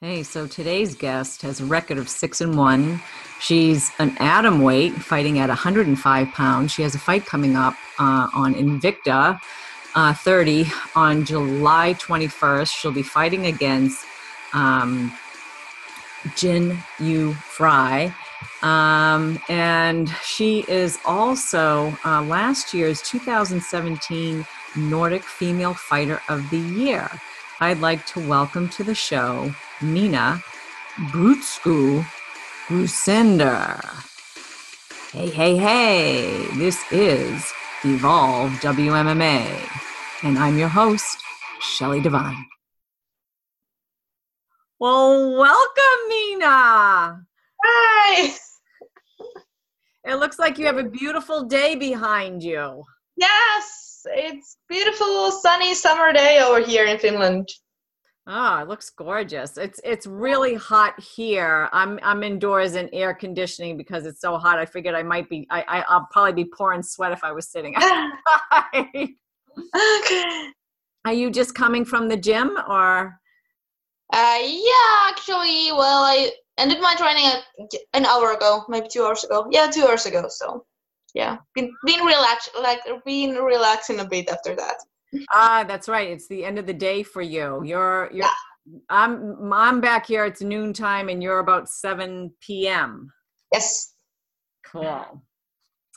Hey, so today's guest has a record of six and one. She's an atom weight, fighting at 105 pounds. She has a fight coming up uh, on Invicta uh, 30 on July 21st. She'll be fighting against um, Jinh Yu Frey. Um, and she is also uh, last year's 2017 Nordic Female Fighter of the Year. I'd like to welcome to the show Minna Brutsku Grusander. Hey, hey, hey, this is Evolve WMMA, and I'm your host, Shelly Devine. Well, welcome, Minna. Hi. It looks like you have a beautiful day behind you. Yes, it's beautiful sunny summer day over here in Finland. Oh, it looks gorgeous. It's it's really hot here. I'm I'm indoors in air conditioning because it's so hot. I figured I might be I, I will probably be pouring sweat if I was sitting outside. okay. Are you just coming from the gym or? Uh, yeah, actually, well, I ended my training an hour ago, maybe two hours ago. Yeah, two hours ago. So yeah, been been relaxed, like been relaxing a bit after that. Ah, that's right. It's the end of the day for you. You're you're. Yeah. I'm I'm back here. It's noontime, and you're about seven p.m. Yes. Cool.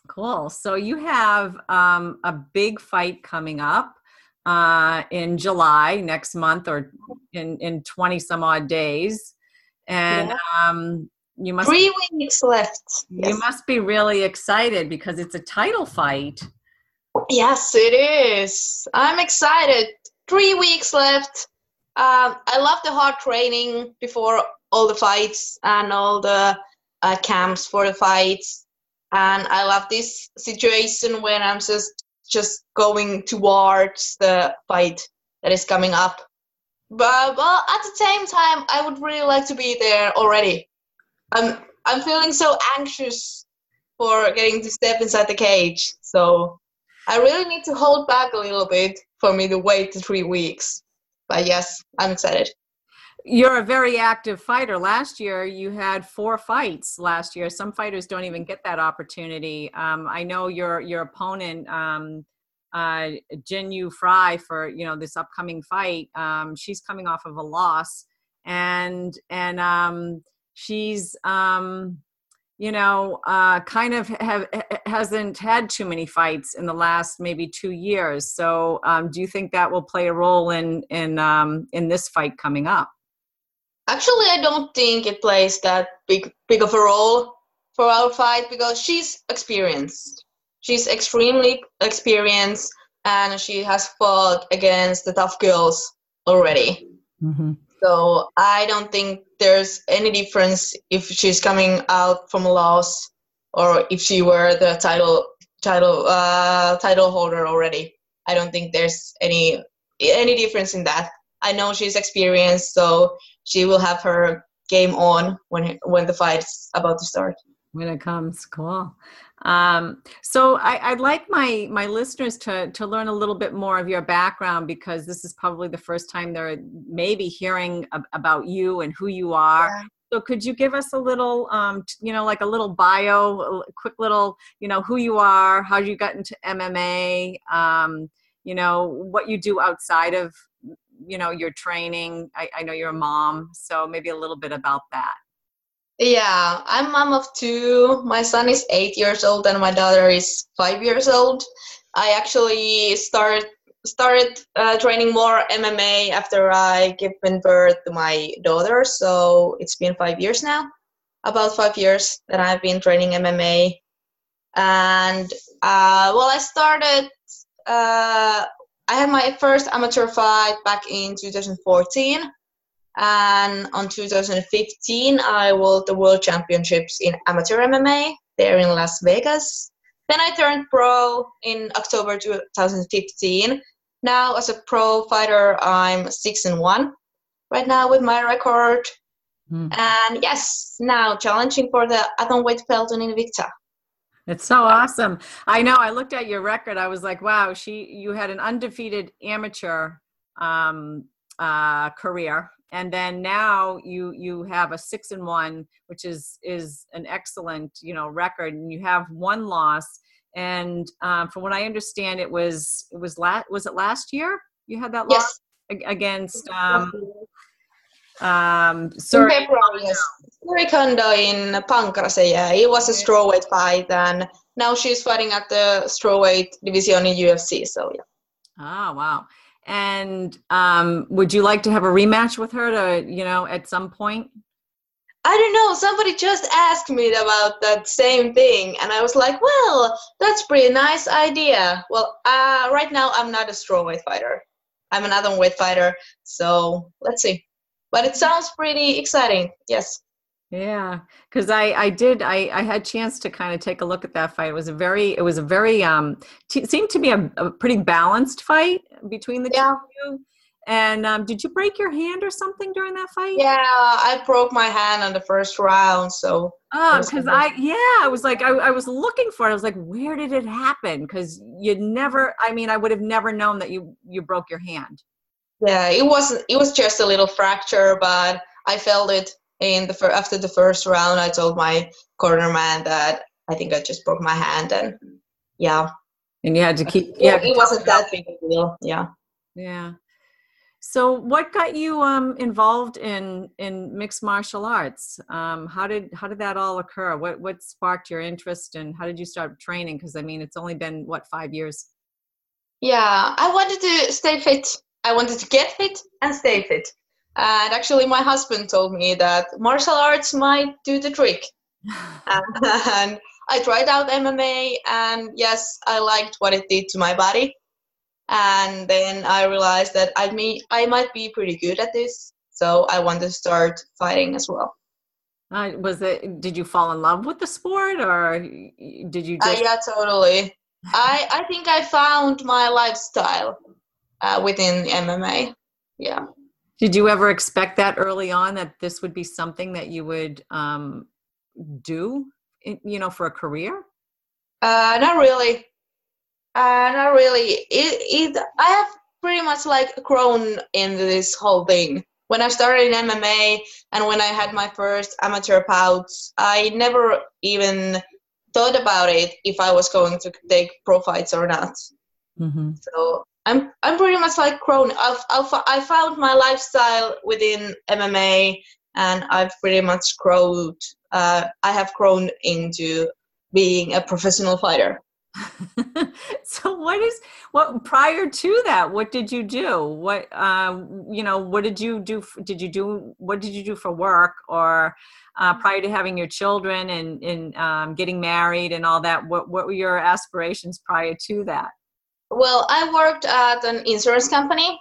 Cool. So you have um, a big fight coming up uh, in July next month, or in in twenty some odd days, and yeah. um, you must three weeks left. You yes. must be really excited because it's a title fight. Yes, it is. I'm excited. Three weeks left. Um, I love the hard training before all the fights and all the uh, camps for the fights, and I love this situation when I'm just just going towards the fight that is coming up. But well, at the same time, I would really like to be there already. I'm I'm feeling so anxious for getting to step inside the cage. So I really need to hold back a little bit for me to wait three weeks. But yes, I'm excited. You're a very active fighter. Last year, you had four fights. Last year, some fighters don't even get that opportunity. Um, I know your your opponent, um, uh, Jinh Yu Frey, for you know this upcoming fight. Um, she's coming off of a loss, and and um, she's um, you know uh, kind of have hasn't had too many fights in the last maybe two years. So um, do you think that will play a role in in um, in this fight coming up? Actually i don't think it plays that big big of a role for our fight because she's experienced. She's extremely experienced and she has fought against the tough girls already. Mm-hmm. So I don't think there's any difference if she's coming out from a loss or if she were the title title uh, title holder already. I don't think there's any any difference in that. I know she's experienced, so she will have her game on when when the fight's about to start. When it comes, cool. Um, so I, would like my my listeners to to learn a little bit more of your background because this is probably the first time they're maybe hearing ab- about you and who you are. Yeah. So could you give us a little, um, t- you know, like a little bio, a quick little, you know, who you are, how you got into MMA, um, you know, what you do outside of, you know, your training. I, I know you're a mom, so maybe a little bit about that. Yeah, I'm mom of two. My son is eight years old and my daughter is five years old. I actually started started uh, training more MMA after I given birth to my daughter. So it's been five years now, about five years that I've been training MMA. And uh, well, I started. Uh, I had my first amateur fight back in 2014 and on 2015, I won the World Championships in Amateur MMA there in Las Vegas. Then I turned pro in October 2015. Now, as a pro fighter, I'm six and one right now with my record. Mm. And yes, now challenging for the atomweight belt in Invicta. It's so awesome. I know. I looked at your record. I was like, wow, she you had an undefeated amateur um, uh, career, and then now you you have a six and one, which is is an excellent you know record, and you have one loss. And um, from what I understand, it was it was last was it last year you had that Yes. loss ag- against um, um, sorry, in February, yes. Syuri Kondo in. It was a strawweight fight, and now she's fighting at the strawweight division in UFC. So yeah. Oh wow! And um, would you like to have a rematch with her to you know at some point? I don't know. Somebody just asked me about that same thing, and I was like, "Well, that's pretty nice idea." Well, uh, right now I'm not a strawweight fighter. I'm an atomweight fighter. So let's see. But it sounds pretty exciting. Yes. Yeah, because I I did I I had chance to kind of take a look at that fight. It was a very it was a very um t- seemed to be a, a pretty balanced fight between the Yeah. two of you. And um, did you break your hand or something during that fight? Yeah, I broke my hand on the first round. So Oh, because. I yeah, I was like I, I was looking for it. I was like, where did it happen? Because you never. I mean, I would have never known that you you broke your hand. yeah, it wasn't. It was just a little fracture, but I felt it in the fir- after the first round. I told my corner man that I think I just broke my hand, and yeah, And you had to keep. it, Yeah, it wasn't that big a deal. Yeah. Yeah. So, what got you um, involved in in mixed martial arts? Um, how did how did that all occur? What what sparked your interest, and how did you start training? Because I mean, it's only been what five years. Yeah, I wanted to stay fit. I wanted to get fit and stay fit. And actually, my husband told me that martial arts might do the trick. and I tried out MMA, and yes, I liked what it did to my body. And then I realized that I me I might be pretty good at this, so I wanted to start fighting as well. Uh, was it? Did you fall in love with the sport, or did you Uh, yeah, totally. I I think I found my lifestyle uh, within MMA. Yeah. Did you ever expect that early on that this would be something that you would um, do? You know, for a career. Uh, not really. Uh, not really. It, it, I have pretty much like grown into this whole thing. When I started in MMA and when I had my first amateur bouts, I never even thought about it if I was going to take pro fights or not. Mm-hmm. So I'm I'm pretty much like grown. I've, I've I found my lifestyle within MMA, and I've pretty much grown. Uh, I have grown into being a professional fighter. so what is what prior to that what did you do what um you know what did you do did you do what did you do for work or uh, prior to having your children and and um, getting married and all that what what were your aspirations prior to that Well, I worked at an insurance company.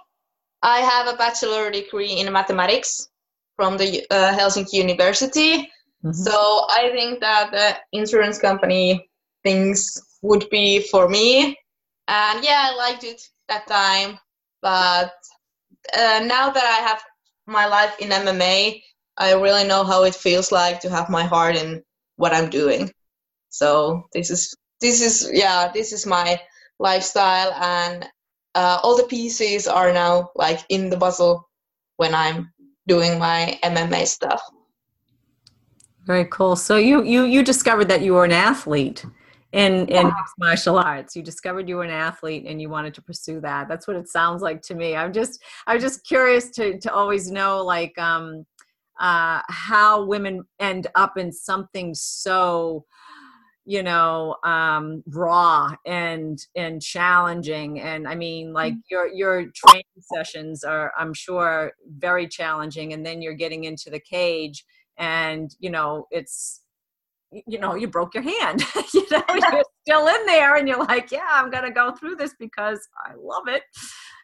I have a bachelor degree in mathematics from the uh, Helsinki University. So I think that the insurance company things would be for me. And yeah, I liked it that time. But uh, now that I have my life in MMA, I really know how it feels like to have my heart in what I'm doing. So this is this is yeah, this is my lifestyle and uh, all the pieces are now like in the puzzle when I'm doing my MMA stuff. very cool. So you you you discovered that you were an athlete in in mixed martial arts. You discovered you were an athlete and you wanted to pursue that. That's what it sounds like to me. I'm just i'm just curious to to always know like um uh how women end up in something so you know um raw and and challenging. And i mean like your your training sessions are i'm sure very challenging and then you're getting into the cage and you know it's you know you broke your hand. You know you're still in there and you're like yeah i'm gonna go through this because i love it.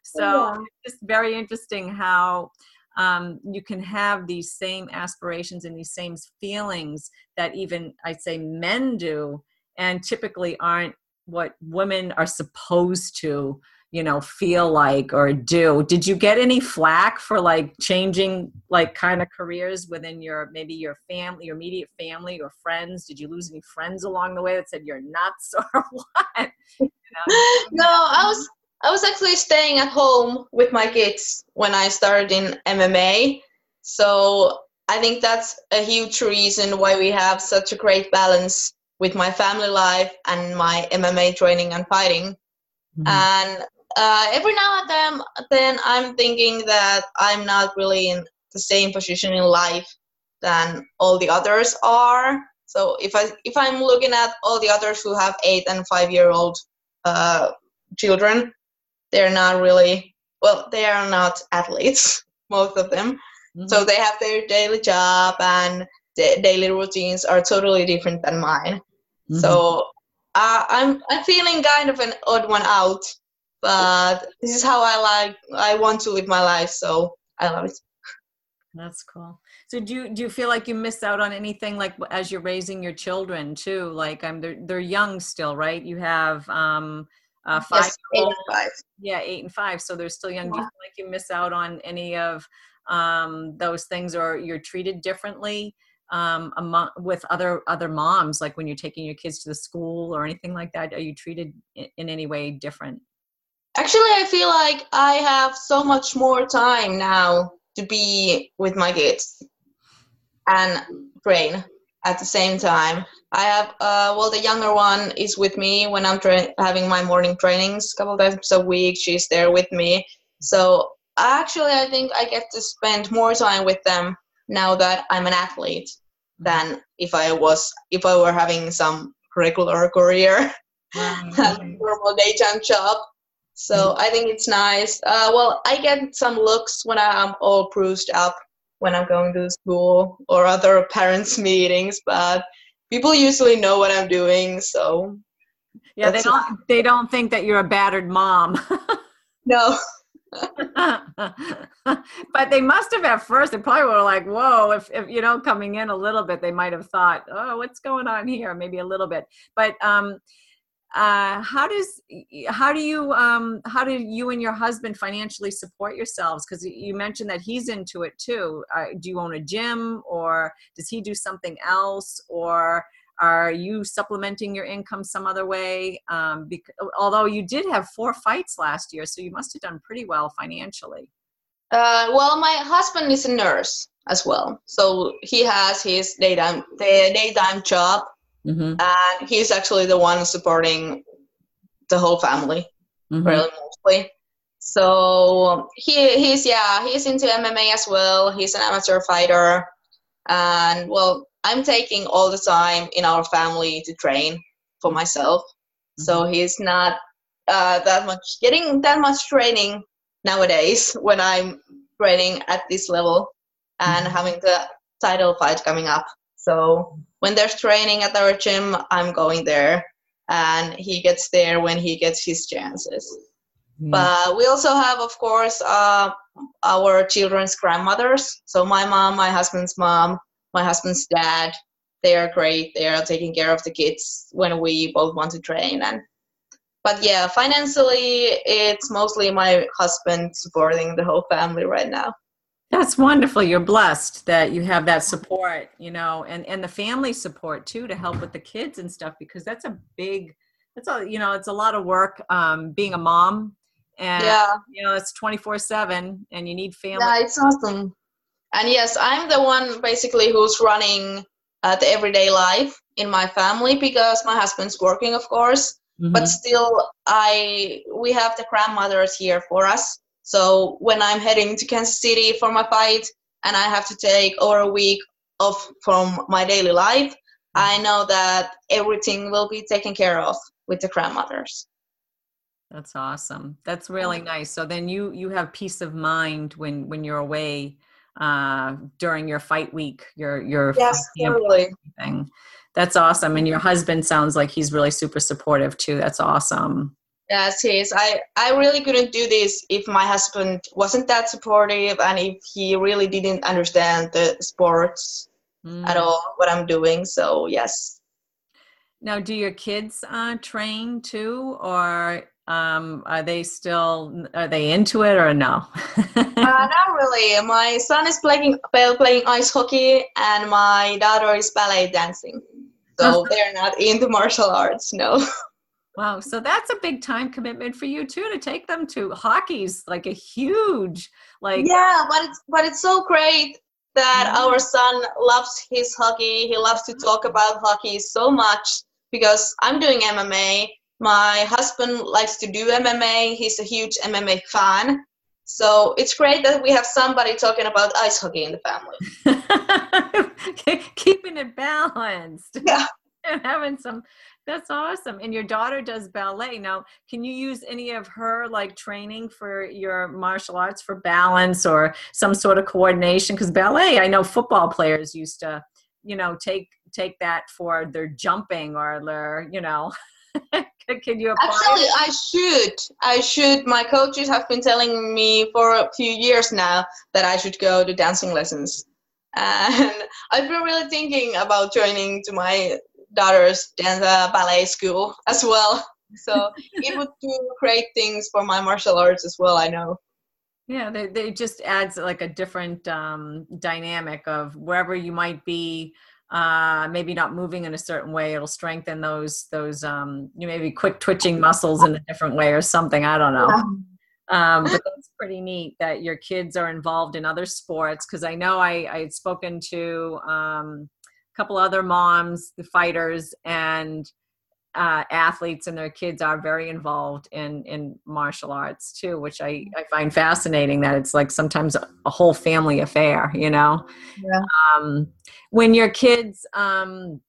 So Yeah. it's just very interesting how um, you can have these same aspirations and these same feelings that even i'd say men do and typically aren't what women are supposed to you know feel like or do. Did you get any flack for like changing like kind of careers within your maybe your family your immediate family or friends? Did you lose any friends along the way that said you're nuts or what? No, I was I was actually staying at home with my kids when I started in MMA. So I think that's a huge reason why we have such a great balance with my family life and my MMA training and fighting. Mm-hmm. And uh, every now and then, then I'm thinking that I'm not really in the same position in life than all the others are. So if I if I'm looking at all the others who have eight and five year old uh, children, they're not really well. They are not athletes, most of them. Mm-hmm. So they have their daily job and the daily routines are totally different than mine. Mm-hmm. So uh, I'm I'm feeling kind of an odd one out, but this is how I like I want to live my life. So I love it. That's cool. So do you do you feel like you miss out on anything like as you're raising your children too? Like I'm they're they're young still, right? You have um uh five, yes, eight and five. Yeah, eight and five. So they're still young. Yeah. Do you feel like you miss out on any of um those things or you're treated differently um among with other other moms like when you're taking your kids to the school or anything like that? Are you treated in, in any way different? Actually, I feel like I have so much more time now to be with my kids and train at the same time. I have, uh, well, the younger one is with me when I'm tra- having my morning trainings a couple times a week. She's there with me. So actually, I think I get to spend more time with them now that I'm an athlete than if I was, if I were having some regular career, mm-hmm. normal daytime job. So mm-hmm. I think it's nice. Uh, well, I get some looks when I'm all bruised up when I'm going to school or other parents' meetings, but people usually know what I'm doing. So yeah, they don't they don't think that you're a battered mom. no. but they must have at first they probably were like whoa if, if you know coming in a little bit they might have thought oh what's going on here maybe a little bit but um uh, how does how do you um, how do you and your husband financially support yourselves? Because you mentioned that he's into it too. Uh, do you own a gym or does he do something else? Or are you supplementing your income some other way? Um, because, although you did have four fights last year so you must have done pretty well financially. Uh, well my husband is a nurse as well. So he has his daytime daytime job mm-hmm. and he's actually the one supporting the whole family mm-hmm. really mostly so he he's yeah he's into mma as well he's an amateur fighter and well i'm taking all the time in our family to train for myself mm-hmm. so he's not uh, that much getting that much training nowadays when i'm training at this level and mm-hmm. having the title fight coming up so when there's training at our gym, I'm going there, and he gets there when he gets his chances. Mm. But we also have, of course, uh, our children's grandmothers. So my mom, my husband's mom, my husband's dad. They are great. They are taking care of the kids when we both want to train. And but yeah, financially, it's mostly my husband supporting the whole family right now. That's wonderful. You're blessed that you have that support, you know, and and the family support too to help with the kids and stuff because that's a big that's a you know, it's a lot of work um being a mom and yeah. you know, it's 24/7 and you need family. Yeah, it's awesome. And yes, I'm the one basically who's running uh, the everyday life in my family because my husband's working, of course. Mm-hmm. But still, I we have the grandmothers here for us so when I'm heading to Kansas City for my fight and I have to take over a week off from my daily life, I know that everything will be taken care of with the grandmothers. That's awesome. That's really nice. So then you you have peace of mind when when you're away uh, during your fight week. Your your yes, totally. Thing. That's awesome. And your husband sounds like he's really super supportive too. That's awesome. Yes, he is. I, I really couldn't do this if my husband wasn't that supportive and if he really didn't understand the sports mm. at all, what I'm doing. So, yes. Now, do your kids uh, train too, or um, are they still are they into it or no? uh, not really. My son is playing playing ice hockey, and my daughter is ballet dancing. So they're not into martial arts. No. Wow, so that's a big time commitment for you too to take them to hockey's like a huge like Yeah, but it's but it's so great that mm-hmm. our son loves his hockey. He loves to talk about hockey so much because I'm doing MMA. My husband likes to do MMA. He's a huge MMA fan. So it's great that we have somebody talking about ice hockey in the family. Keeping it balanced. Yeah. And having some that's awesome. And your daughter does ballet. Now, can you use any of her like training for your martial arts for balance or some sort of coordination? Because ballet, I know football players used to, you know, take take that for their jumping or their, you know. can you apply Actually, it? I should. I should. My coaches have been telling me for a few years now that I should go to dancing lessons. And I've been really thinking about joining to my daughter's dance ballet school as well. So it would do great things for my martial arts as well. I know. Yeah, they they just adds like a different um, dynamic of wherever you might be. Uh, maybe not moving in a certain way, it'll strengthen those those um, you maybe quick twitching muscles in a different way or something. I don't know. Um, but that's pretty neat that your kids are involved in other sports because I know I I had spoken to um, couple other moms, the fighters, and uh, athletes and their kids are very involved in in martial arts too, which I, I find fascinating. That it's like sometimes a, a whole family affair, you know. Yeah. Um, when your kids um,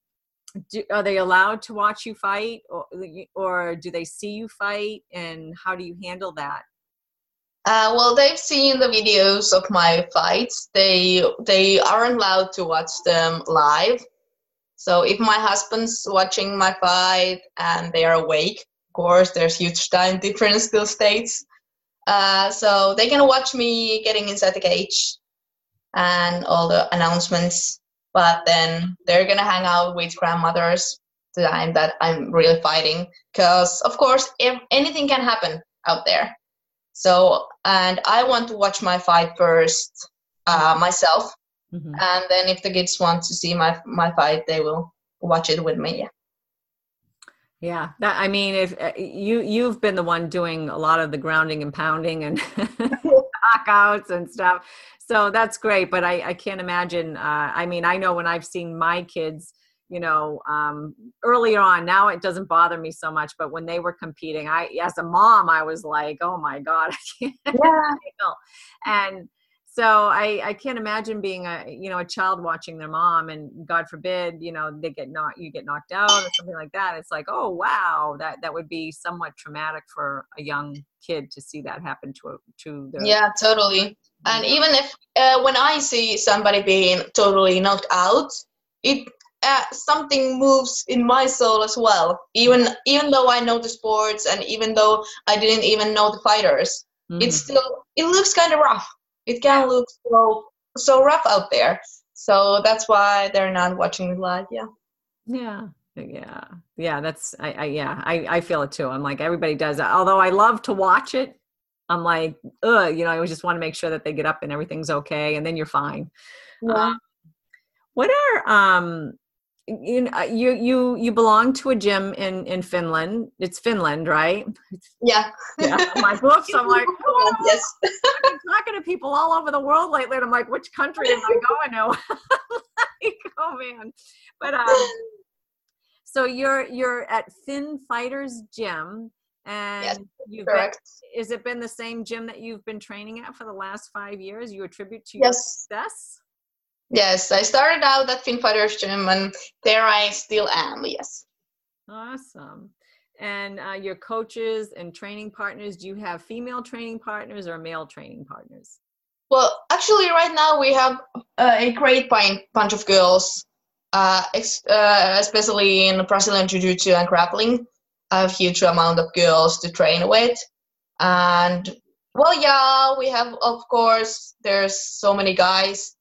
do, are they allowed to watch you fight, or or do they see you fight, and how do you handle that? Uh, well, they've seen the videos of my fights. They they aren't allowed to watch them live. So if my husband's watching my fight and they are awake, of course, there's huge time difference still states. Uh, so they can watch me getting inside the cage and all the announcements. But then they're gonna hang out with grandmothers the time that I'm really fighting, because of course, if anything can happen out there. So, and I want to watch my fight first uh, myself, mm-hmm. and then if the kids want to see my my fight, they will watch it with me. Yeah. Yeah, that, I mean, if uh, you you've been the one doing a lot of the grounding and pounding and knockouts and stuff, so that's great. But I I can't imagine. Uh, I mean, I know when I've seen my kids you know um, earlier on now it doesn't bother me so much but when they were competing i as a mom i was like oh my god i can't yeah. and so I, I can't imagine being a you know a child watching their mom and god forbid you know they get knocked you get knocked out or something like that it's like oh wow that that would be somewhat traumatic for a young kid to see that happen to a, to their yeah totally. And even if uh, when i see somebody being totally knocked out it uh, something moves in my soul as well. Even even though I know the sports and even though I didn't even know the fighters, mm-hmm. it's still it looks kind of rough. It can look so so rough out there. So that's why they're not watching it live. Yeah. Yeah. Yeah. Yeah. That's I, I yeah, I, I feel it too. I'm like everybody does. Although I love to watch it, I'm like, ugh, you know, I just want to make sure that they get up and everything's okay, and then you're fine. Yeah. Um, what are um you know, you you you belong to a gym in in Finland. It's Finland, right? Yeah. yeah. My books. I'm like, oh, yes. I'm talking to people all over the world lately, and I'm like, which country am I going to? like, oh man. But um, so you're you're at Finn Fighters Gym, and yes, you've correct. Been, is it been the same gym that you've been training at for the last five years? You attribute to your yes. success? Yes, I started out at Finn Fighters Gym, and there I still am. Yes. Awesome. And uh, your coaches and training partners, do you have female training partners or male training partners? Well, actually, right now we have uh, a great bunch of girls, uh, ex- uh, especially in Brazilian Jiu Jitsu and grappling. Have huge amount of girls to train with. And, well, yeah, we have, of course, there's so many guys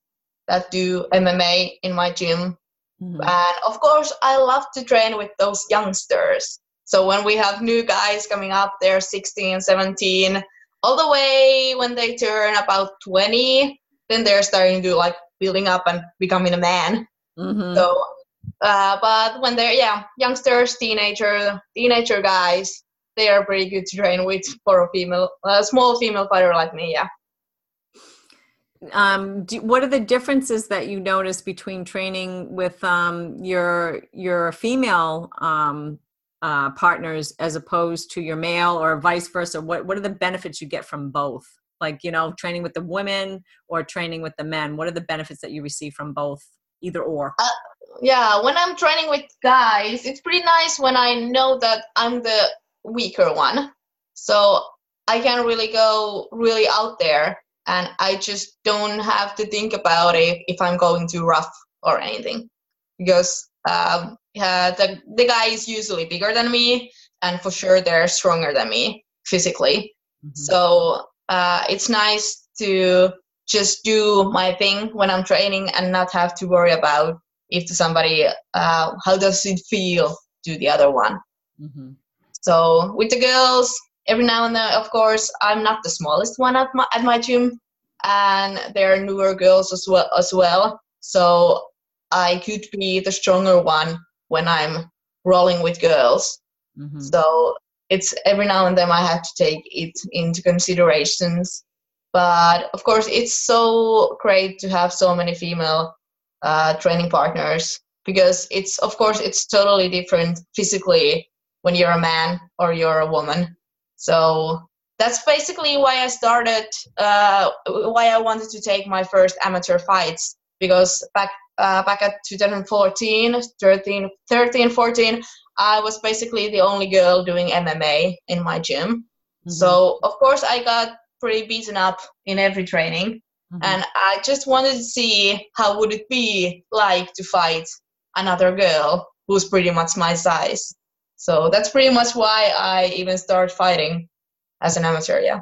that do MMA in my gym. Mm-hmm. And of course, I love to train with those youngsters. So when we have new guys coming up, they're 16, 17, all the way when they turn about 20, then they're starting to like building up and becoming a man. Mm-hmm. So uh, but when they're yeah youngsters, teenager, teenager guys, they are pretty good to train with for a female, a small female fighter like me. Yeah. Um, do, what are the differences that you notice between training with um, your your female um, uh, partners as opposed to your male, or vice versa? What what are the benefits you get from both? Like you know, training with the women or training with the men. What are the benefits that you receive from both? Either or. Uh, yeah, when I'm training with guys, it's pretty nice when I know that I'm the weaker one. So I can really go really out there and I just don't have to think about it if I'm going too rough or anything. Because um, yeah, the, the guy is usually bigger than me and for sure they're stronger than me physically. Mm-hmm. So uh, it's nice to just do my thing when I'm training and not have to worry about if somebody uh, how does it feel to the other one mm-hmm. so with the girls every now and then of course i'm not the smallest one at my at my gym and there are newer girls as well as well. So i could be the stronger one when i'm rolling with girls. Mm-hmm. so it's every now and then i have to take it into considerations. But of course it's so great to have so many female uh, training partners because it's of course it's totally different physically when you're a man or you're a woman so that's basically why i started uh, why i wanted to take my first amateur fights because back uh, back at 2014 13 13 14 i was basically the only girl doing mma in my gym mm-hmm. so of course i got pretty beaten up in every training Mm-hmm. And I just wanted to see how would it be like to fight another girl who's pretty much my size. So that's pretty much why I even started fighting as an amateur, yeah.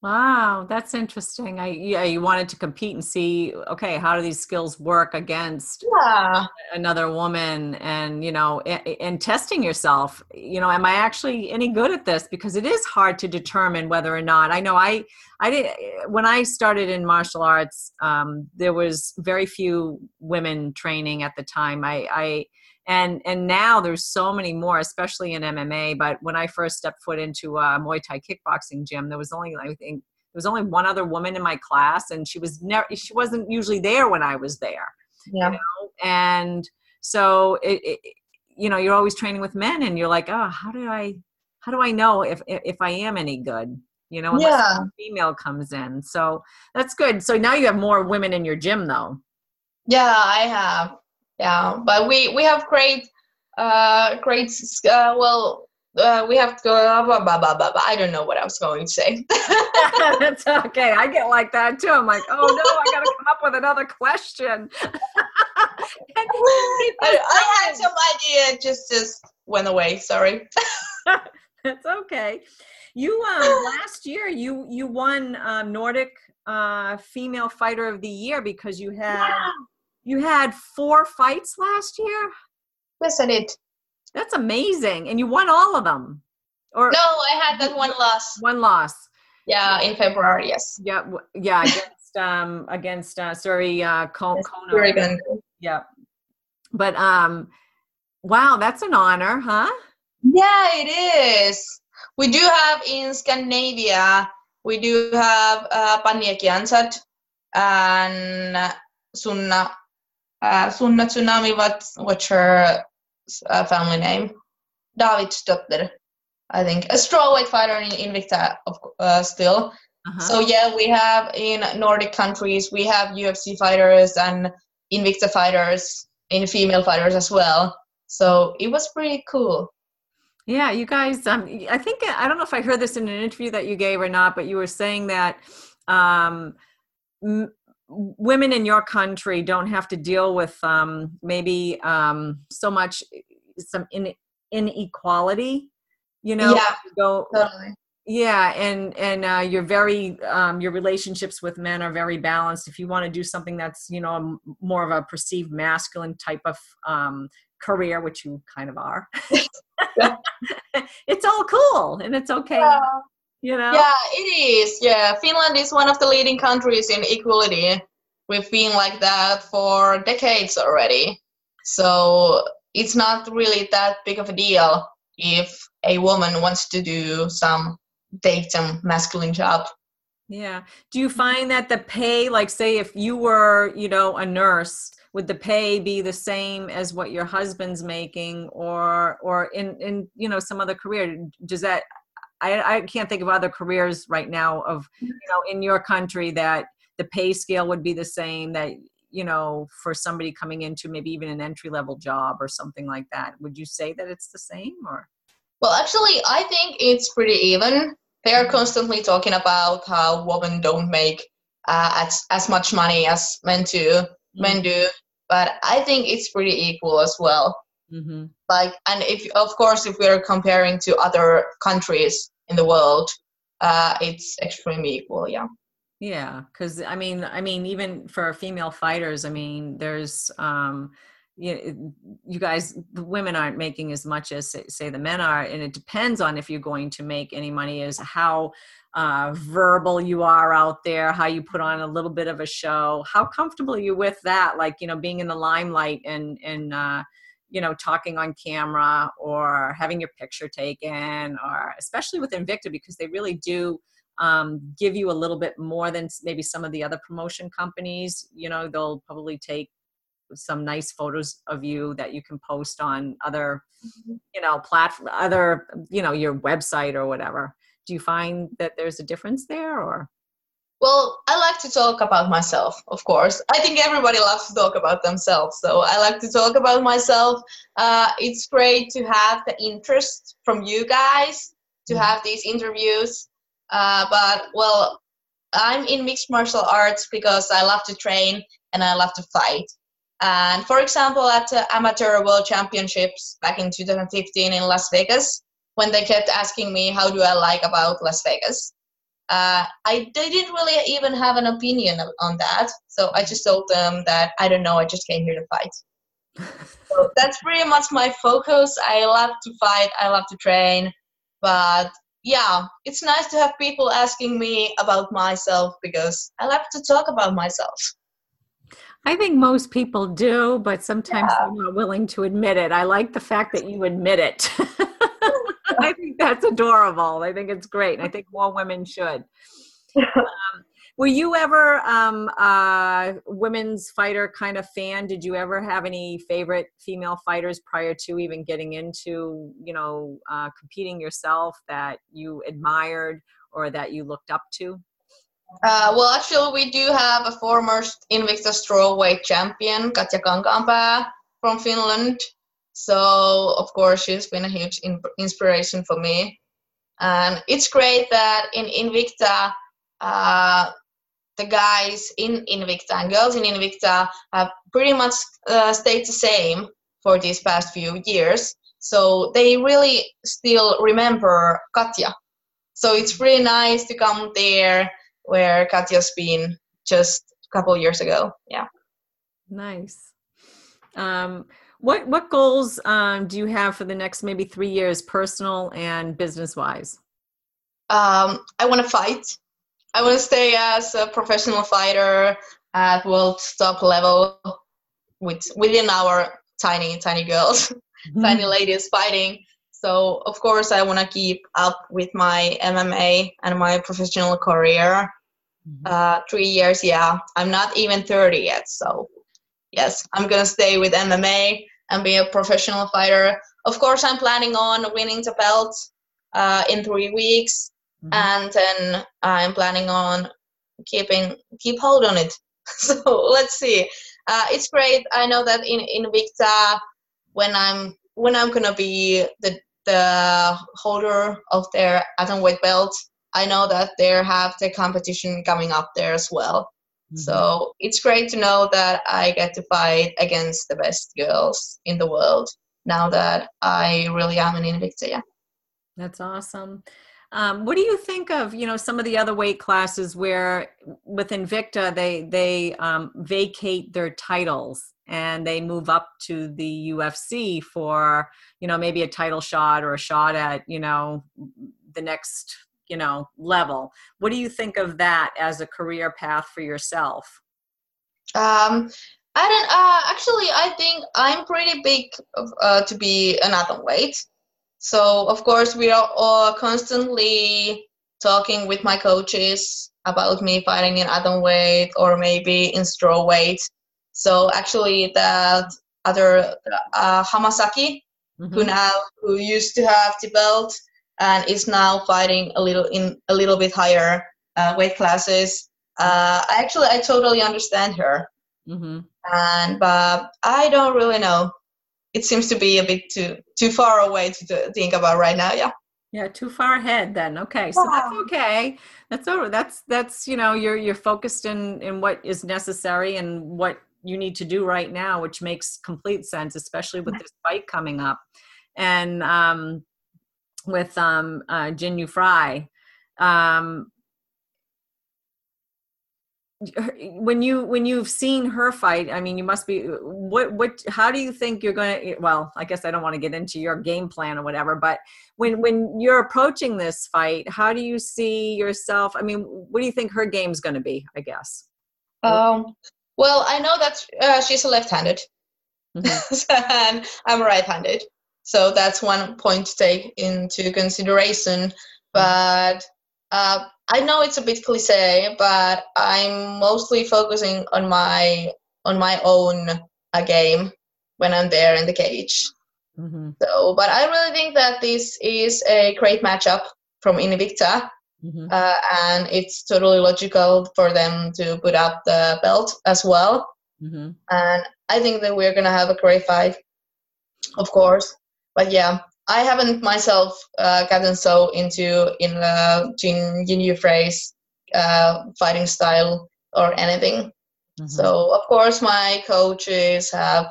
Wow, that's interesting. I yeah, you wanted to compete and see okay, how do these skills work against yeah. another woman and you know and, and, testing yourself. You know, am I actually any good at this because it is hard to determine whether or not. I know I I did when I started in martial arts um, there was very few women training at the time. I I and and now there's so many more especially in mma but when i first stepped foot into a muay thai kickboxing gym there was only i think there was only one other woman in my class and she was never she wasn't usually there when i was there. Yeah. You know? and so it, it, you know you're always training with men and you're like oh how do i how do i know if if i am any good? You know unless yeah. female comes in. So that's good. So now you have more women in your gym though. Yeah i have yeah but we we have great uh great uh, well uh, we have to go blah, blah, blah, blah, I don't know what I was going to say. That's okay. I get like that too. I'm like, oh no, I got to come up with another question. I, I, had some idea, just just went away. Sorry. That's okay. You um last year you you won um, Nordic uh, Female Fighter of the Year because you had yeah. You had four fights last year? Yes, I did. That's amazing. And you won all of them. Or No, I had that one loss. One loss. Yeah, in February, yes. Yeah, yeah, against um against uh sorry uh. Yes, yeah. But um wow, that's an honor, huh? Yeah, it is. We do have in Scandinavia, we do have uh, Pannie Kianzad and Sunna uh, Sunna Tsunami, what, what's her uh, family name? Davidsdotter, I think. A strawweight fighter in Invicta, of, uh, still. Uh-huh. So, yeah, we have in Nordic countries, we have UFC fighters and Invicta fighters, in female fighters as well. So it was pretty cool. Yeah, you guys, um, I think, I don't know if I heard this in an interview that you gave or not, but you were saying that um, women in your country don't have to deal with um, maybe um, so much some in, inequality you know? Yeah. Go, totally. yeah and and uh, you're very um, your relationships with men are very balanced. If you want to do something that's you know more of a perceived masculine type of um, career which you kind of are it's all cool and it's okay. Yeah you know? Yeah it is. Yeah finland is one of the leading countries in equality. We've been like that for decades already. So it's not really that big of a deal if a woman wants to do some take some masculine job. Yeah. Do you find that the pay, like say if you were, you know, a nurse, would the pay be the same as what your husband's making or or in in you know some other career? Does that I, I can't think of other careers right now of you know in your country that the pay scale would be the same that you know for somebody coming into maybe even an entry level job or something like that. Would you say that it's the same or? Well actually i think it's pretty even. They are constantly talking about how women don't make uh, as, as much money as men do mm-hmm. men do but i think it's pretty equal as well mm-hmm. like and if of course if we're comparing to other countries in the world uh, it's extremely equal yeah yeah because i mean i mean even for female fighters i mean there's um you, you guys the women aren't making as much as say, say, the men are and it depends on if you're going to make any money is how uh, verbal you are out there how you put on a little bit of a show how comfortable are you with that like you know being in the limelight and and uh, you know talking on camera or having your picture taken or especially with invicta because they really do um, give you a little bit more than maybe some of the other promotion companies. You know they'll probably take some nice photos of you that you can post on other mm-hmm. you know platform other you know your website or whatever. Do you find that there's a difference there or well i like to talk about myself of course. I think everybody loves to talk about themselves so i like to talk about myself. Uh, it's great to have the interest from you guys to mm-hmm. have these interviews. Uh, but well i'm in mixed martial arts because i love to train and i love to fight. And for example, at the Amateur World Championships back in 2015 in Las Vegas, when they kept asking me how do I like about Las Vegas, uh, I didn't really even have an opinion on that. So I just told them that I don't know, I just came here to fight. so that's pretty much my focus. I love to fight, I love to train, but yeah, it's nice to have people asking me about myself because I love to talk about myself. I think most people do, but sometimes yeah. they're not willing to admit it. I like the fact that you admit it. I think that's adorable. I think it's great. I think more women should. Um, were you ever um, a women's fighter kind of fan? Did you ever have any favorite female fighters prior to even getting into, you know, uh, competing yourself that you admired or that you looked up to? Uh, well, actually, we do have a former Invicta strawweight champion, Katja Kankaanpää from Finland. So, of course, she's been a huge in- inspiration for me. And it's great that in Invicta, uh, the guys in Invicta and girls in Invicta have pretty much uh, stayed the same for these past few years. So they really still remember Katja. So it's really nice to come there where Katja's been just a couple years ago. Yeah. Nice. Um, what what goals um, do you have for the next maybe three years, personal and business wise? Um, I want to fight. I want to stay as a professional fighter at world top level with within our tiny tiny girls, mm-hmm. tiny ladies fighting. So of course I want to keep up with my MMA and my professional career Mm-hmm. Uh, three years, yeah. I'm not even 30 yet, so yes, I'm gonna stay with MMA and be a professional fighter. Of course, I'm planning on winning the belt uh, in three weeks, mm-hmm. and then I'm planning on keeping keep hold on it. so let's see. Uh, it's great. I know that in in Invicta, when I'm when I'm gonna be the the holder of their atomweight belt, I know that they have the competition coming up there as well. Mm-hmm. So it's great to know that I get to fight against the best girls in the world now that I really am an Invicta. Yeah. That's awesome. Um, what do you think of you know some of the other weight classes where with Invicta they they um, vacate their titles and they move up to the UFC for you know maybe a title shot or a shot at you know the next you know level what do you think of that as a career path for yourself um, I don't. Uh, actually, I think I'm pretty big uh, to be an atom weight. So of course we are all constantly talking with my coaches about me fighting in atom weight or maybe in straw weight. So actually, that other uh, Hamasaki, mm-hmm. who now who used to have the belt and is now fighting a little in a little bit higher uh, weight classes. Uh, actually, I totally understand her, mm-hmm. and but I don't really know. It seems to be a bit too too far away to, to think about right now. Yeah. Yeah, too far ahead then. Okay. So that's okay. That's over. That's that's you know, you're you're focused in in what is necessary and what you need to do right now, which makes complete sense, especially with this fight coming up. And um with um uh Jinh Yu Frey. Um when you when you've seen her fight i mean you must be what what how do you think you're going to well i guess i don't want to get into your game plan or whatever but when when you're approaching this fight how do you see yourself i mean what do you think her game's going to be i guess um well i know that uh, she's a left-handed mm-hmm. and i'm right-handed so that's one point to take into consideration but uh, I know it's a bit cliche, but I'm mostly focusing on my on my own uh, game when I'm there in the cage. Mm-hmm. So, but I really think that this is a great matchup from Invicta, mm-hmm. uh, and it's totally logical for them to put up the belt as well. Mm-hmm. And I think that we're gonna have a great fight, of course. But yeah, I haven't myself uh, gotten so into in uh, Jinh Frey's uh, fighting style or anything. Mm-hmm. So of course my coaches have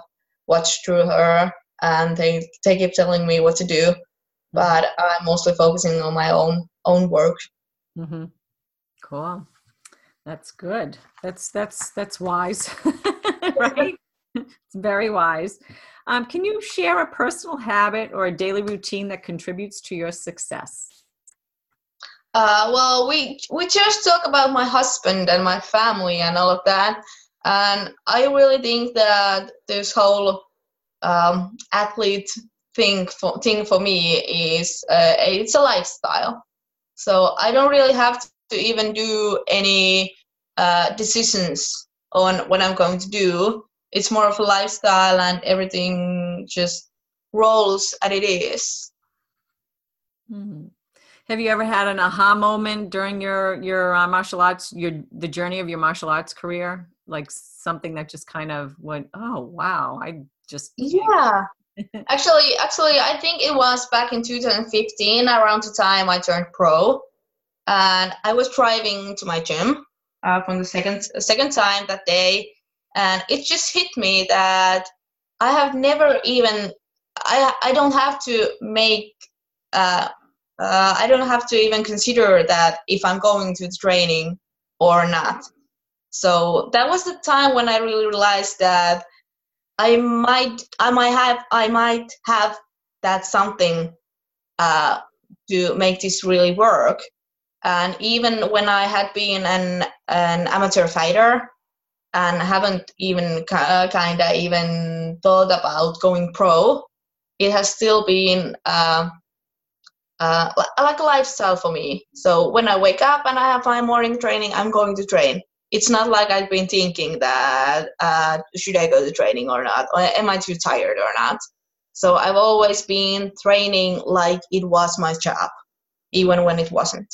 watched through her and they they keep telling me what to do, mm-hmm. but I'm mostly focusing on my own own work. Mm-hmm. Cool. That's good. That's that's that's wise, right? it's very wise. Um, can you share a personal habit or a daily routine that contributes to your success? Uh, well, we we just talk about my husband and my family and all of that, and I really think that this whole um, athlete thing for, thing for me is uh, it's a lifestyle. So I don't really have to even do any uh, decisions on what I'm going to do it's more of a lifestyle and everything just rolls as it is. Mm-hmm. Have you ever had an aha moment during your your uh, martial arts your the journey of your martial arts career? Like something that just kind of went, oh wow, I just yeah. actually, actually, I think it was back in 2015, around the time I turned pro, and I was driving to my gym uh, from the second second time that day, and it just hit me that i have never even i i don't have to make uh, uh, i don't have to even consider that if i'm going to training or not. So that was the time when i really realized that i might i might have i might have that something uh, to make this really work. And even when i had been an an amateur fighter and haven't even uh, kind of even thought about going pro, it has still been uh, uh, like a lifestyle for me. So when I wake up and I have my morning training, I'm going to train. It's not like I've been thinking that uh, should I go to training or not, or am I too tired or not. So I've always been training like it was my job, even when it wasn't.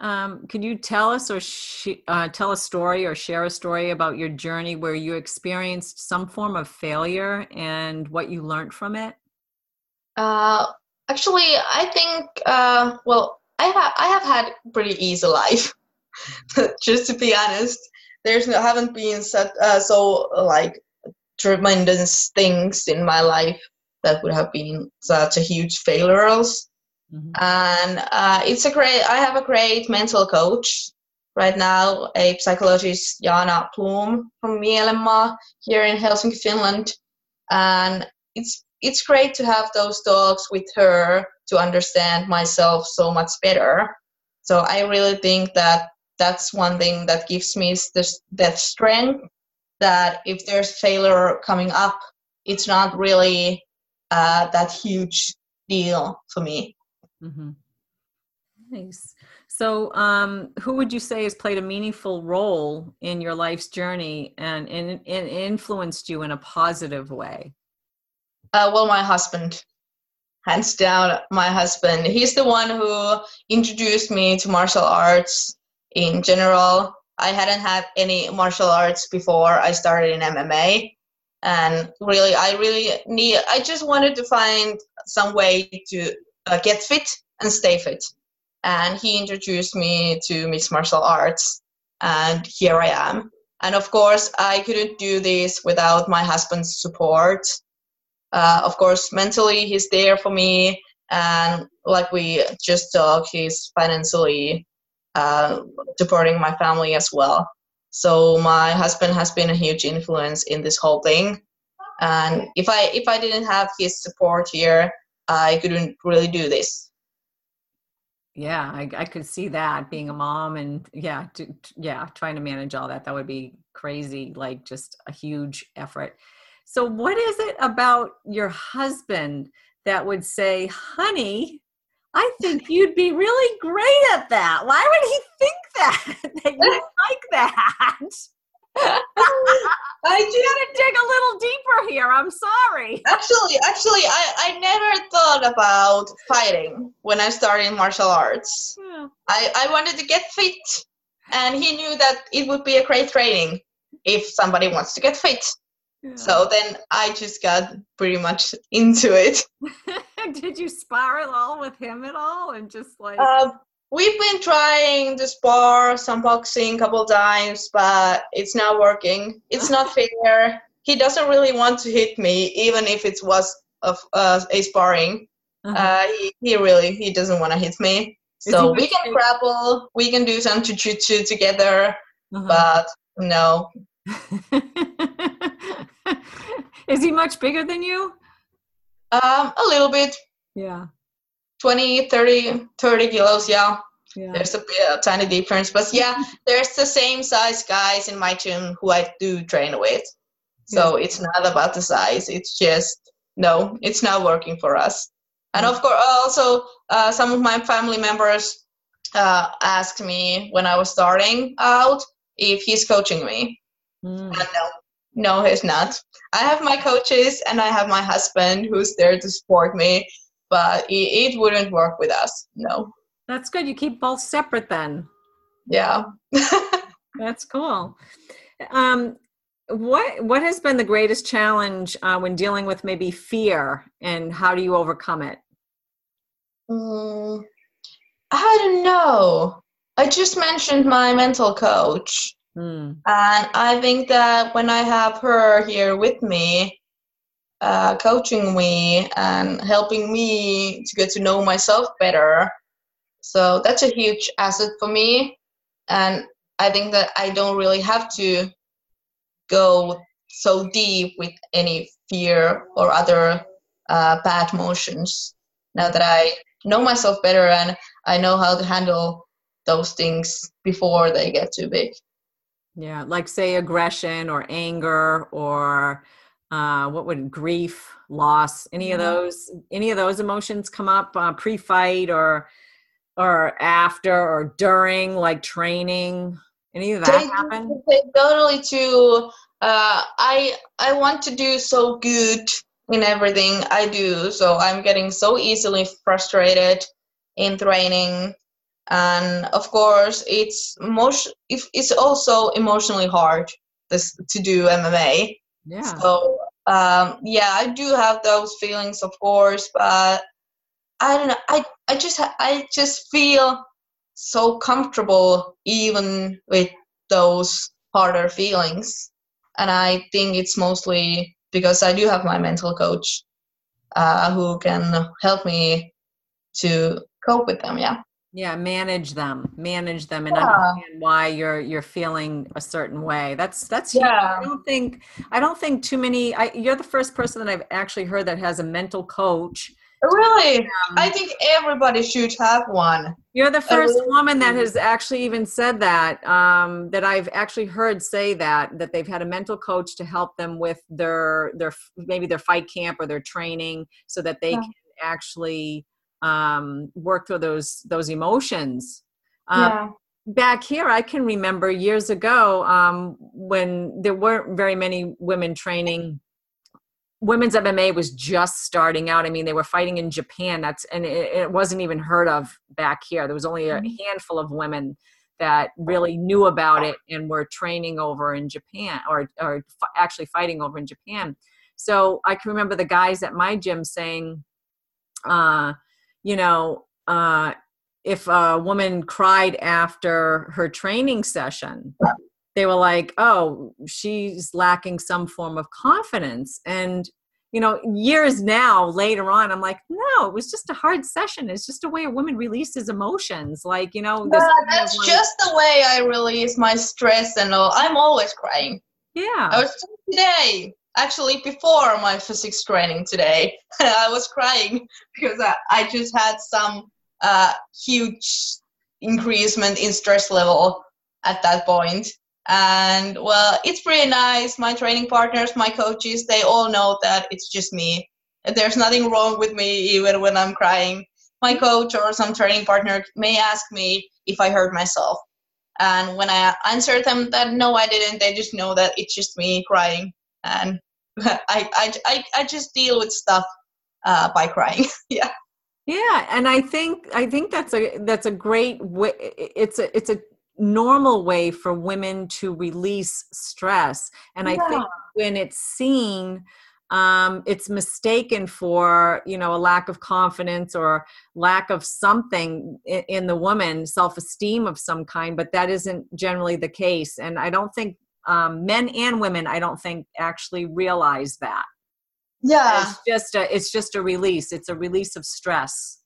Um, could you tell us or sh- uh, tell a story or share a story about your journey where you experienced some form of failure and what you learned from it? Uh, actually, I think uh, well, I have I have had pretty easy life. Just to be honest, there's no haven't been such so like tremendous things in my life that would have been such a huge failures Mm-hmm. And uh, it's a great, I have a great mental coach right now, a psychologist, Jana Plum from Mielenmaa here in Helsinki, Finland. And it's, it's great to have those talks with her to understand myself so much better. So I really think that that's one thing that gives me this that strength that if there's failure coming up, it's not really uh, that huge deal for me. Mm-hmm. Nice. So, um, who would you say has played a meaningful role in your life's journey and, and, and influenced you in a positive way? Uh, well, my husband, hands down, my husband. He's the one who introduced me to martial arts in general. I hadn't had any martial arts before I started in MMA. And really, I really need, I just wanted to find some way to uh, get fit and stay fit. And he introduced me to mixed martial arts. And here I am. And of course, I couldn't do this without my husband's support. Uh, of course, mentally, he's there for me. And like we just talked, he's financially uh, supporting my family as well. So my husband has been a huge influence in this whole thing. And if I if I didn't have his support here, I couldn't really do this. Yeah, I, I could see that being a mom and yeah, to, to, yeah, trying to manage all that. That would be crazy, like just a huge effort. So, what is it about your husband that would say, honey, I think you'd be really great at that. Why would he think that? that you like that? I gotta dig a little deeper here. I'm sorry. Actually, actually, I, I never thought about fighting when I started martial arts. Yeah. I, I wanted to get fit, and he knew that it would be a great training if somebody wants to get fit. Yeah. So then I just got pretty much into it. Did you spar at all with him at all, and just like? Uh, we've been trying to spar some boxing a couple times, but it's not working. It's not fair. He doesn't really want to hit me, even if it was of uh, a sparring. Uh-huh. Uh, he, he really he doesn't want to hit me. So we can grapple, we can do some jujitsu together, uh-huh. but no, Is he much bigger than you? Um, a little bit. Yeah. 20, 30, 30 kilos, yeah. yeah. There's a, a tiny difference. But yeah, there's the same size guys in my gym who I do train with. So yeah. it's not about the size. It's just, no, it's not working for us. And of course, also, uh, some of my family members uh, asked me when I was starting out if he's coaching me. Mm. no, no, he's not. I have my coaches and I have my husband who's there to support me, but it, it wouldn't work with us. No. That's good. You keep both separate then. Yeah. That's cool. Um, what what has been the greatest challenge uh, when dealing with maybe fear, and how do you overcome it? Mm, I don't know. I just mentioned my mental coach. Mm. And I think that when I have her here with me, uh, coaching me and helping me to get to know myself better, so that's a huge asset for me. And I think that I don't really have to go so deep with any fear or other uh, bad emotions now that I know myself better and I know how to handle those things before they get too big. Yeah, like say aggression or anger or uh, what would grief, loss, any of those, any of those emotions come up uh, pre-fight or or after or during, like training? Any of that they, happen? They totally too. Uh, I I want to do so good in everything I do, so I'm getting so easily frustrated in training and of course it's most it's also emotionally hard this to do mma yeah. So um, yeah i do have those feelings of course but i don't know i i just i just feel so comfortable even with those harder feelings. And i think it's mostly because i do have my mental coach uh, who can help me to cope with them yeah yeah manage them manage them and yeah. understand why you're you're feeling a certain way that's that's yeah i don't think i don't think too many I, you're the first person that i've actually heard that has a mental coach really um, i think everybody should have one You're the first woman that has actually even said that. Um, that I've actually heard say that that they've had a mental coach to help them with their their maybe their fight camp or their training, so that they yeah. can actually um, work through those those emotions. Um, yeah. Back here, I can remember years ago um, when there weren't very many women training women's MMA was just starting out. I mean, they were fighting in Japan. That's and it, it wasn't even heard of back here. There was only a mm-hmm. handful of women that really knew about it and were training over in Japan or or f- actually fighting over in Japan. So I can remember the guys at my gym saying, uh, you know, uh, if a woman cried after her training session, they were like, oh, she's lacking some form of confidence. And, you know, years now later on, I'm like, no, it was just a hard session. It's just a way a woman releases emotions. Like, you know, yeah, that's like, just the way I release my stress and all. I'm always crying. Yeah. I was today, actually, before my physics training today, I was crying because I, I just had some uh, huge increasement in stress level at that point. And well it's pretty nice. My training partners my coaches they all know that it's just me. There's nothing wrong with me even when i'm crying. My coach or some training partner may ask me if i hurt myself. And when i answer them that no i didn't they just know that it's just me crying and i i i, I just deal with stuff uh, by crying. Yeah. Yeah and i think i think that's a that's a great way it's a it's a normal way for women to release stress. And yeah. i think when it's seen um, it's mistaken for you know a lack of confidence or lack of something in, in the woman self-esteem of some kind but that isn't generally the case. And i don't think um, men and women i don't think actually realize that. Yeah. It's just a it's just a release. It's a release of stress.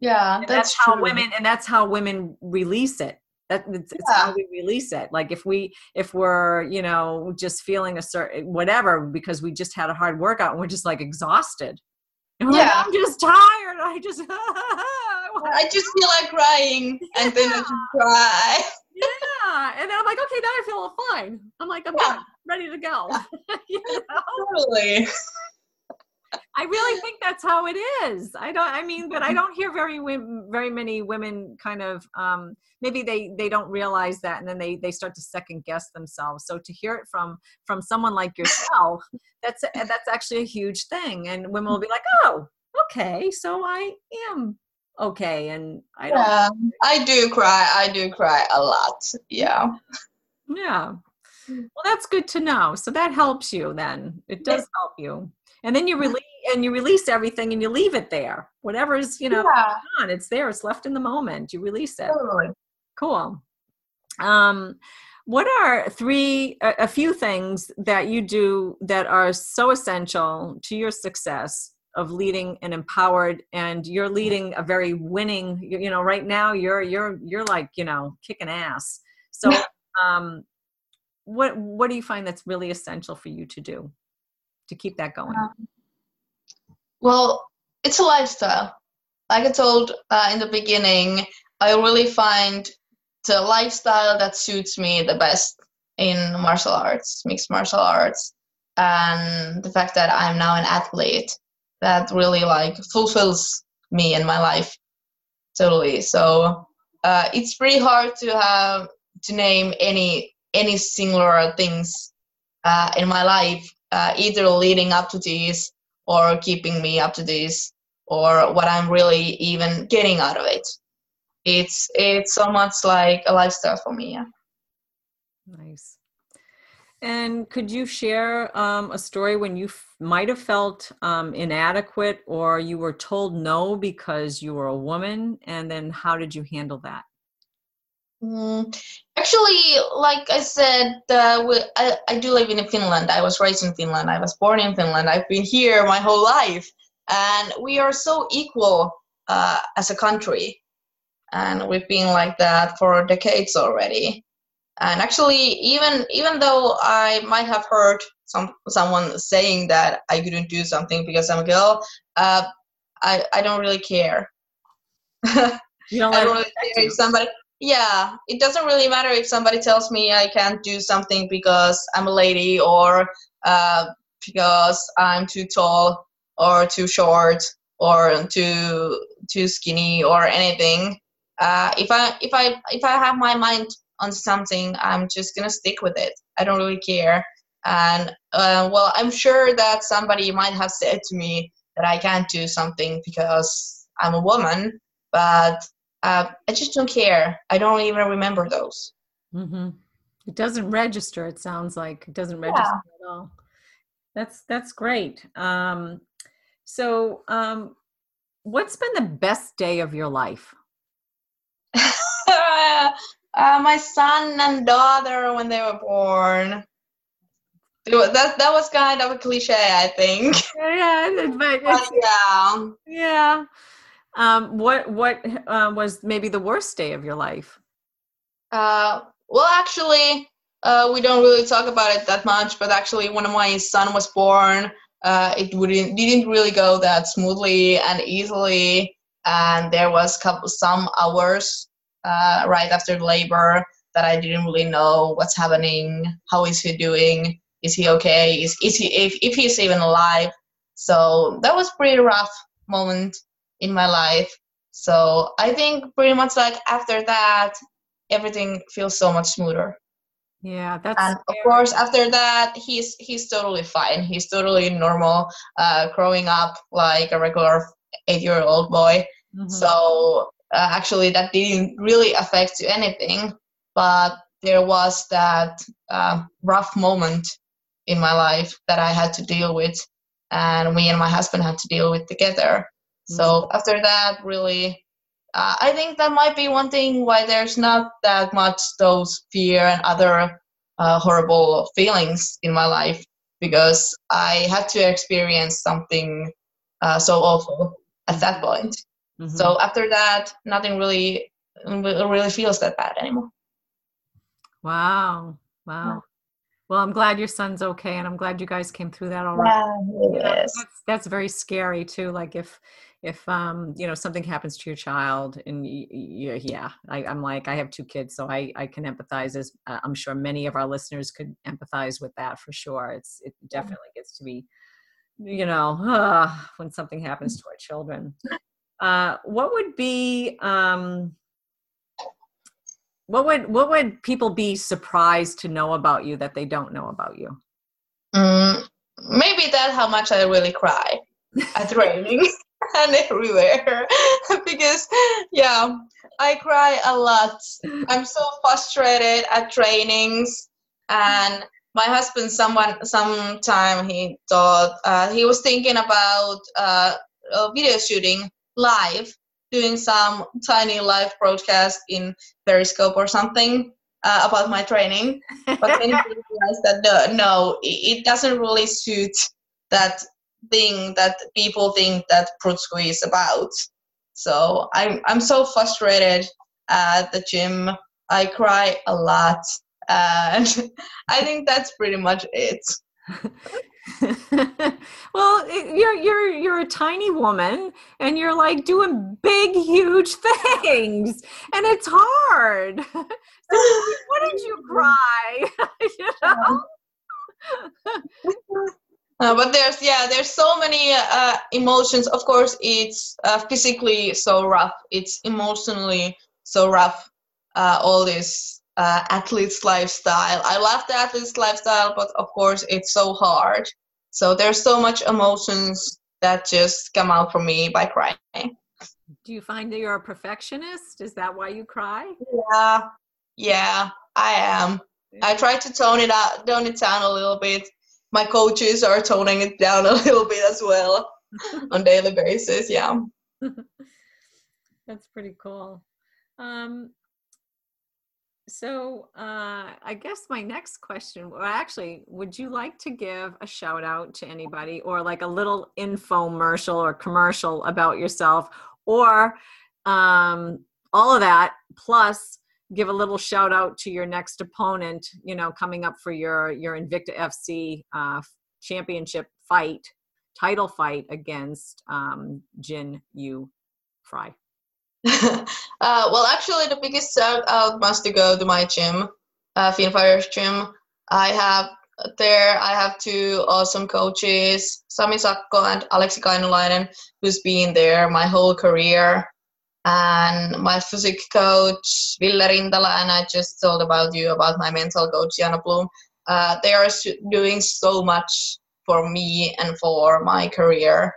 Yeah that's, that's, how women and that's how women release it. That it's, it's how we release it. Like if we if we're you know just feeling a certain whatever because we just had a hard workout and we're just like exhausted. Yeah. Like, i'm just tired. I just i just feel like crying. And then i just cry yeah and then i'm like okay now i feel fine i'm like i'm yeah. ready to go you know? totally I really think that's how it is. I don't. I mean, but I don't hear very very many women kind of um, maybe they they don't realize that, and then they they start to second guess themselves. So to hear it from from someone like yourself, that's that's actually a huge thing, and women will be like, oh, okay, so I am okay, and I don't. Yeah, I do cry. I do cry a lot. Yeah. Yeah. Well, that's good to know. So that helps you then. It does help you and then you release and you release everything and you leave it there whatever's you know yeah. on it's there it's left in the moment you release it totally. cool um what are three a, a few things that you do that are so essential to your success of leading and empowered and you're leading a very winning you know right now you're you're you're like you know kicking ass so um what what do you find that's really essential for you to do to keep that going? Um, well, it's a lifestyle. Like I told uh, in the beginning, I really find the lifestyle that suits me the best in martial arts, mixed martial arts, and the fact that I'm now an athlete that really like fulfills me in my life totally. So uh, it's pretty hard to have to name any any singular things uh, in my life uh, either leading up to this or keeping me up to this or what i'm really even getting out of it. It's it's so much like a lifestyle for me yeah. Nice and could you share um, a story when you f- might have felt um, inadequate or you were told no because you were a woman and then how did you handle that Mm, actually, like I said, uh, I, I do live in Finland. I was raised in Finland. I was born in Finland. I've been here my whole life. And we are so equal uh, as a country. And we've been like that for decades already. And actually, even even though I might have heard some someone saying that I couldn't do something because I'm a girl, uh, I I don't really care. You don't I don't really care if somebody. Yeah, it doesn't really matter if somebody tells me I can't do something because I'm a lady or uh, because I'm too tall or too short or too too skinny or anything. Uh, if I if I if I have my mind on something, I'm just gonna stick with it. I don't really care. And uh, well, I'm sure that somebody might have said to me that I can't do something because I'm a woman, but uh, I just don't care. I don't even remember those. Mm-hmm. It doesn't register. It sounds like it doesn't register at all. That's that's great. Um, so, um, what's been the best day of your life? uh, my son and daughter when they were born. It wa- That that was kind of a cliche, I think. Yeah, it- but But yeah. yeah. Um, what what uh, was maybe the worst day of your life? Uh, well, actually, uh, we don't really talk about it that much. But actually, when my son was born, uh, it wouldn't didn't really go that smoothly and easily. And there was couple some hours uh, right after labor that I didn't really know what's happening. How is he doing? Is he okay? Is is he if if he's even alive? So that was pretty rough moment in my life. So I think pretty much like after that, everything feels so much smoother. Yeah, that's And of scary. course, after that, he's he's totally fine. He's totally normal, uh, growing up like a regular eight-year-old boy. Mhm. So uh, actually, that didn't really affect to anything. But there was that uh, rough moment in my life that I had to deal with, and me and my husband had to deal with together. So after that, really, uh, I think that might be one thing why there's not that much those fear and other uh, horrible feelings in my life because I had to experience something uh, so awful at that point. Mhm. So after that, nothing really really feels that bad anymore. wow, wow. Well, I'm glad your son's okay, and I'm glad you guys came through that all right. Yeah, Yes. that's that's very scary too. Like if if um you know something happens to your child and y- y- yeah, I, I'm like I have two kids, so I I can empathize. As uh, I'm sure many of our listeners could empathize with that for sure. It's it definitely gets to be you know uh, when something happens to our children. Uh, what would be um what would what would people be surprised to know about you that they don't know about you? Mm, maybe that's how much I really cry at training and everywhere. Because yeah i cry a lot. I'm so frustrated at trainings. And my husband someone sometime he thought uh, he was thinking about uh, video shooting live doing some tiny live broadcast in periscope or something uh, about my training but then he realized that no, no it, doesn't really suit that thing that people think that Brutsku is about. So I'm I'm so frustrated at the gym. I cry a lot, and I think that's pretty much it. well, you're you're you're a tiny woman and you're like doing big huge things and it's hard. so what did you cry? you know? Uh, but there's yeah, there's so many uh, emotions. Of course, it's uh, physically so rough. It's emotionally so rough. Uh, all this uh, athlete's lifestyle. I love the athlete's lifestyle, but of course, it's so hard. So there's so much emotions that just come out from me by crying. Do you find that you're a perfectionist? Is that why you cry? Yeah, yeah, I am. I try to tone it out, tone it down a little bit. My coaches are toning it down a little bit as well on daily basis. Yeah. That's pretty cool. Um, so uh, I guess my next question, well, actually, would you like to give a shout out to anybody or like a little infomercial or commercial about yourself or um, all of that plus give a little shout out to your next opponent, you know, coming up for your, your Invicta FC uh, championship fight, title fight against um, Jinh Yu Frey. uh, well, actually, the biggest shout out must go to my gym, uh, Finfire Gym. I have there. I have two awesome coaches, Sami Sakko and Alexi Kainulainen, who's been there my whole career, and my physique coach Ville Rintala. And I just told about you about my mental coach Jana Bloom. Uh, they are doing so much for me and for my career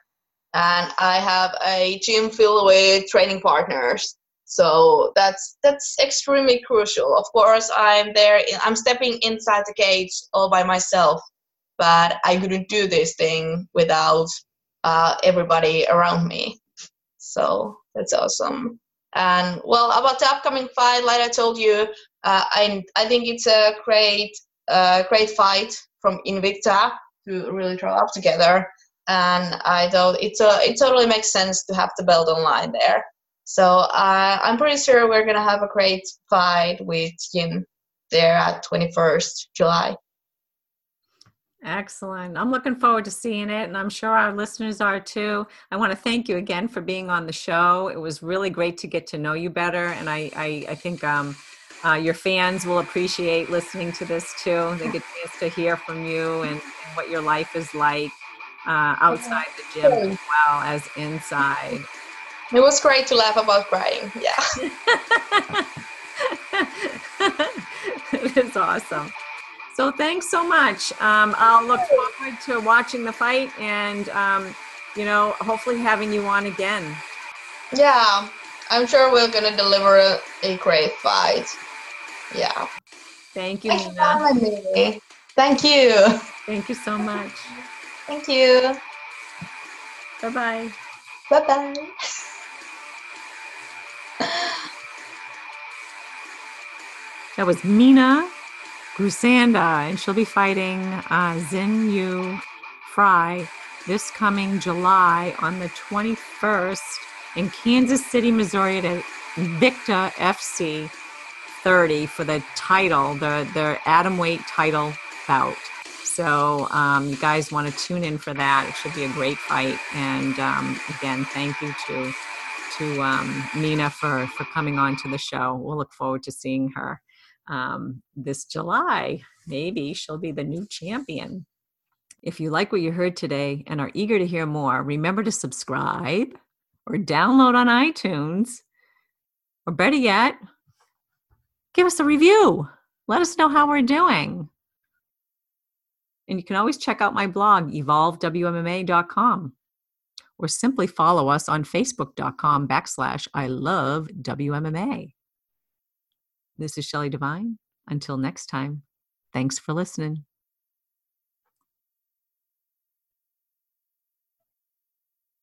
and I have a gym filled with training partners. So that's that's extremely crucial. Of course, I'm there. I'm stepping inside the cage all by myself, but I couldn't do this thing without uh, everybody around me. So that's awesome. And well, about the upcoming fight, like I told you, uh, I I think it's a great uh, great fight from Invicta to really draw up together and I thought it, uh, it totally makes sense to have the belt online there. So uh, I'm pretty sure we're gonna have a great fight with Jim there at 21st July. Excellent. I'm looking forward to seeing it, and I'm sure our listeners are too. I want to thank you again for being on the show. It was really great to get to know you better, and I, I, I think um, uh, your fans will appreciate listening to this too. They get a chance to hear from you and, and what your life is like uh, outside the gym as well as inside. It was great to laugh about crying. Yeah. it is awesome. So thanks so much. Um, I'll look forward to watching the fight and, um, you know, hopefully having you on again. Yeah, I'm sure we're going to deliver a, a, great fight. Yeah. Thank you, Nina. Thank you. Thank you so much. Thank you. Bye bye. Bye bye. That was Minna Grusander, and she'll be fighting uh, Jinh Yu Frey this coming July on the 21st in Kansas City, Missouri at Invicta FC 30 for the title, the, the atom weight title bout. So um, you guys want to tune in for that. It should be a great fight. And um, again, thank you to to um, Nina for for coming on to the show. We'll look forward to seeing her um, this July. Maybe she'll be the new champion. If you like what you heard today and are eager to hear more, remember to subscribe or download on iTunes, or better yet, give us a review. Let us know how we're doing. And you can always check out my blog, evolvewmma.com, or simply follow us on facebook.com backslash I love WMMA. This is Shelley Devine. Until next time, thanks for listening.